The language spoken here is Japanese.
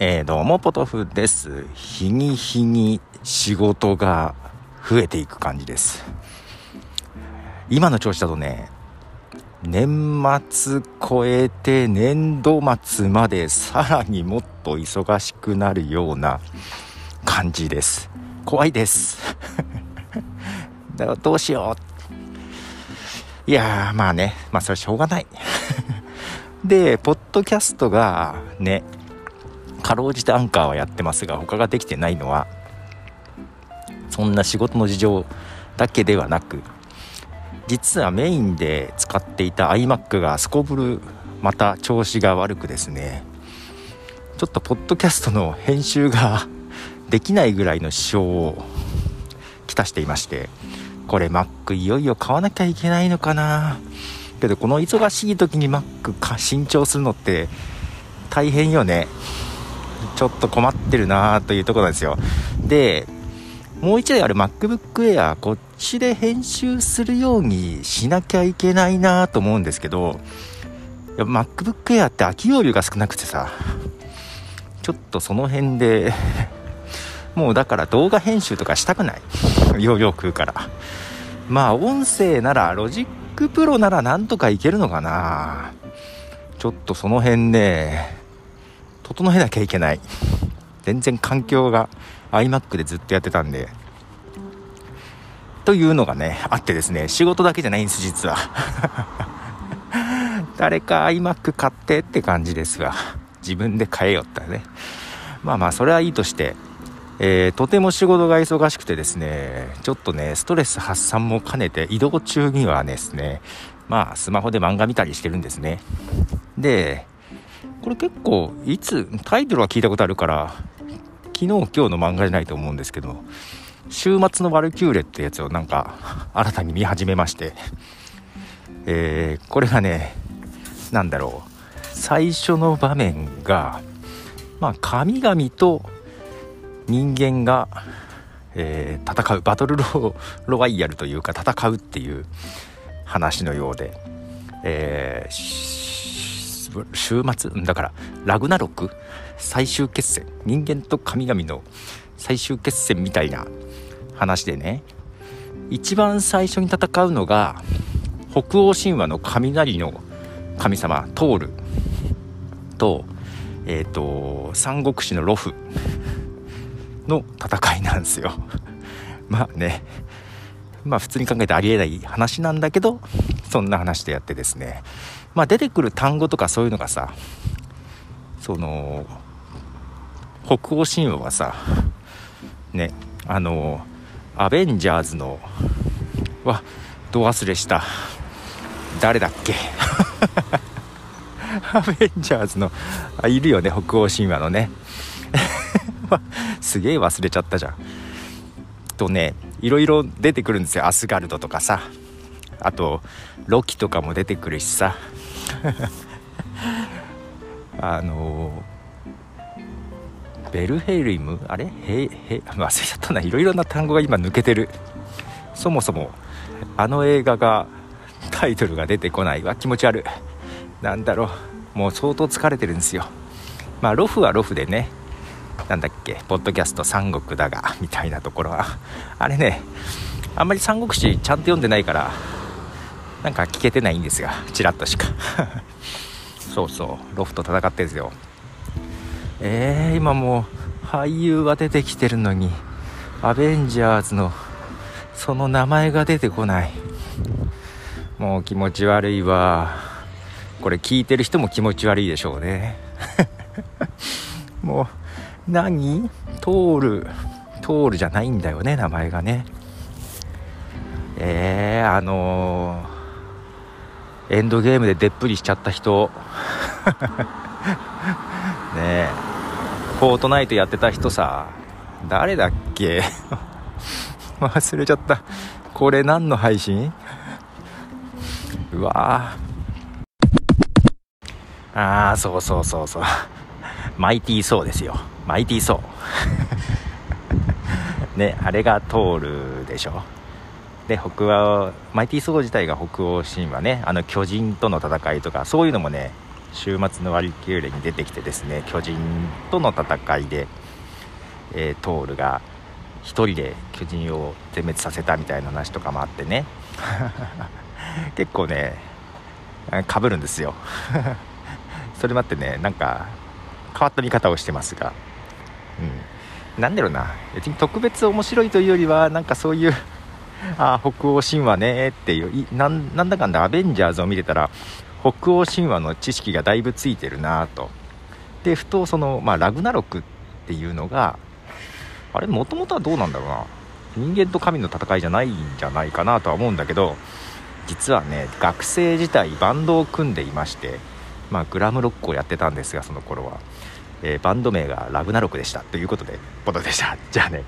えー、どうも、ポトフです。日に日に仕事が増えていく感じです。今の調子だとね、年末超えて年度末までさらにもっと忙しくなるような感じです。怖いです。どうしよう。いやー、まあね、まあそれはしょうがない。で、ポッドキャストがね、かろうじてアンカーはやってますが他ができてないのはそんな仕事の事情だけではなく実はメインで使っていた iMac がすこぶるまた調子が悪くですねちょっとポッドキャストの編集ができないぐらいの支障をきたしていましてこれ Mac いよいよ買わなきゃいけないのかな？けどこの忙しい時に Mac か新調するのって大変よね。ちょっと困ってるなというところなんですよ。でもう1台ある MacBook Air こっちで編集するようにしなきゃいけないなと思うんですけど MacBook Air って空き容量が少なくてさちょっとその辺で もうだから動画編集とかしたくない。容量食うから。まあ音声ならロジックプロならなんとかいけるのかな。ちょっとその辺ね整えなきゃいけない。全然環境が iMac でずっとやってたんで。というのがねあってですね。仕事だけじゃないんです実は。誰か iMac 買ってって感じですが。自分で買えよったね。まあまあそれはいいとして。えー、とても仕事が忙しくてですね、ちょっとね、ストレス発散も兼ねて、移動中にはですね、まあ、スマホで漫画見たりしてるんですね。で、これ結構いつタイトルは聞いたことあるから昨日今日の漫画じゃないと思うんですけど週末のワルキューレってやつをなんか新たに見始めましてえー、これがね何だろう最初の場面がまあ神々と人間が、えー、戦うバトルロロワイヤルというか戦うっていう話のようで、えー週末だからラグナロク最終決戦人間と神々の最終決戦みたいな話でね。一番最初に戦うのが北欧神話の雷の神様トール。とえっ、ー、と三国志のロフ。の戦いなんですよ。まあね。まあ普通に考えてありえない話なんだけどそんな話でやってですね。まあ、出てくる単語とかそういうのがさその北欧神話はさねあのアベンジャーズのわど忘れした。誰だっけ？アベンジャーズのあいるよね北欧神話のね。すげえ忘れちゃったじゃん。とねいろいろ出てくるんですよ。アスガルドとかさ。あとロキとかも出てくるしさ。あのベルヘイリム？あれ？へへ忘れちゃったな。いろいろな単語が今抜けてる。そもそもあの映画がタイトルが出てこないわ。気持ち悪い。なんだろう。もう相当疲れてるんですよ。まあロフはロフでね。なんだっけ？ポッドキャスト三国だがみたいなところは。あれねあんまり三国志ちゃんと読んでないからなんか聞けてないんですがちらっとしか。そうそうロフと戦ってるんですよ。えー、今もう俳優は出てきてるのにアベンジャーズのその名前が出てこない。もう気持ち悪いわ。これ聞いてる人も気持ち悪いでしょうね。もう何？トール。トールじゃないんだよね名前がね。えー、あのエンドゲームででっぷりしちゃった人。ねえ。フォートナイトやってた人さ誰だっけ？忘れちゃった。これ何の配信？うわああそうそうそうそう。マイティーソーですよ。マイティーソー。ねあれが通るでしょ？で北欧マイティー・ソー自体が北欧神話ね。あの巨人との戦いとかそういうのもね週末のワリキューレに出てきてですね巨人との戦いで、えー、トールが1人で巨人を全滅させたみたいな話とかもあってね。結構ねかぶるんですよ。それもあってねなんか変わった見方をしてますが。うん。なんだろうな。別に特別面白いというよりはなんかそういうあ 北欧神話ねっていうなんだかんだアベンジャーズを見てたら北欧神話の知識がだいぶついてるなと。でふとその、まあ、ラグナロクっていうのがあれもともとはどうなんだろうな。人間と神の戦いじゃないんじゃないかなとは思うんだけど実はね学生時代バンドを組んでいましてまあグラムロックをやってたんですがその頃は、えー、バンド名がラグナロクでした。ということでことでした。じゃあね。